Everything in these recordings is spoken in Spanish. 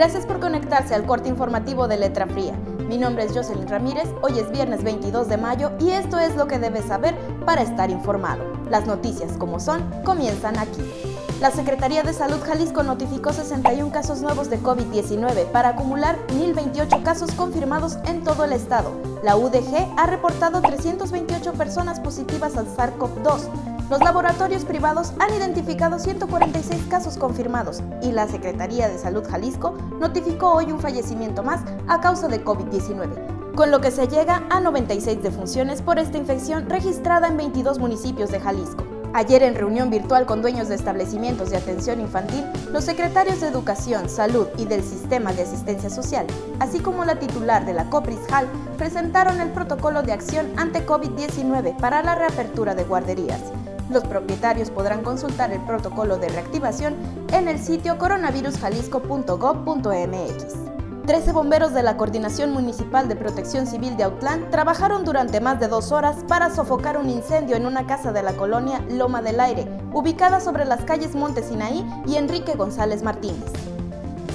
Gracias por conectarse al corte informativo de Letra Fría. Mi nombre es Jocelyn Ramírez, hoy es viernes 22 de mayo y esto es lo que debes saber para estar informado. Las noticias como son comienzan aquí. La Secretaría de Salud Jalisco notificó 61 casos nuevos de COVID-19 para acumular 1.028 casos confirmados en todo el estado. La UDG ha reportado 328 personas positivas al SARS-CoV-2. Los laboratorios privados han identificado 146 casos confirmados y la Secretaría de Salud Jalisco notificó hoy un fallecimiento más a causa de COVID-19 con lo que se llega a 96 defunciones por esta infección registrada en 22 municipios de Jalisco. Ayer en reunión virtual con dueños de establecimientos de atención infantil, los secretarios de Educación, Salud y del Sistema de Asistencia Social, así como la titular de la COPRIS HAL, presentaron el protocolo de acción ante COVID-19 para la reapertura de guarderías. Los propietarios podrán consultar el protocolo de reactivación en el sitio coronavirusjalisco.gov.mx. 13 bomberos de la Coordinación Municipal de Protección Civil de Autlán trabajaron durante más de dos horas para sofocar un incendio en una casa de la colonia Loma del Aire, ubicada sobre las calles Montesinaí y Enrique González Martínez.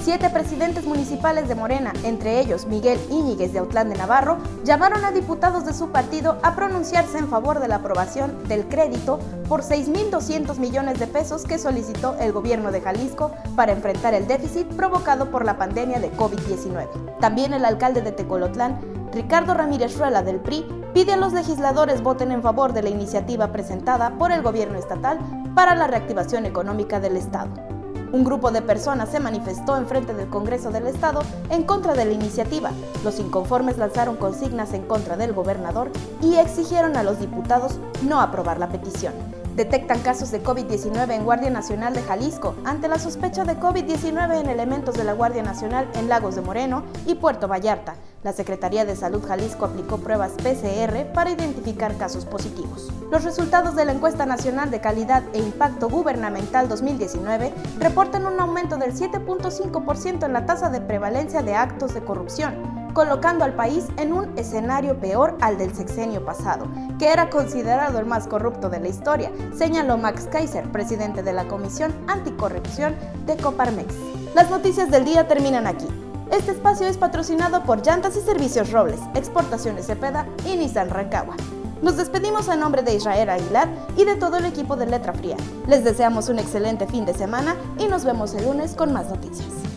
Siete presidentes municipales de Morena, entre ellos Miguel Íñiguez de Autlán de Navarro, llamaron a diputados de su partido a pronunciarse en favor de la aprobación del crédito por 6.200 millones de pesos que solicitó el gobierno de Jalisco para enfrentar el déficit provocado por la pandemia de COVID-19. También el alcalde de Tecolotlán, Ricardo Ramírez Ruela del PRI, pide a los legisladores voten en favor de la iniciativa presentada por el gobierno estatal para la reactivación económica del Estado. Un grupo de personas se manifestó en frente del Congreso del Estado en contra de la iniciativa. Los inconformes lanzaron consignas en contra del gobernador y exigieron a los diputados no aprobar la petición. Detectan casos de COVID-19 en Guardia Nacional de Jalisco ante la sospecha de COVID-19 en elementos de la Guardia Nacional en Lagos de Moreno y Puerto Vallarta. La Secretaría de Salud Jalisco aplicó pruebas PCR para identificar casos positivos. Los resultados de la encuesta nacional de calidad e impacto gubernamental 2019 reportan un aumento del 7.5% en la tasa de prevalencia de actos de corrupción colocando al país en un escenario peor al del sexenio pasado, que era considerado el más corrupto de la historia, señaló Max Kaiser, presidente de la Comisión Anticorrupción de Coparmex. Las noticias del día terminan aquí. Este espacio es patrocinado por Llantas y Servicios Robles, Exportaciones Cepeda y Nissan Rancagua. Nos despedimos en nombre de Israel Aguilar y de todo el equipo de Letra Fría. Les deseamos un excelente fin de semana y nos vemos el lunes con más noticias.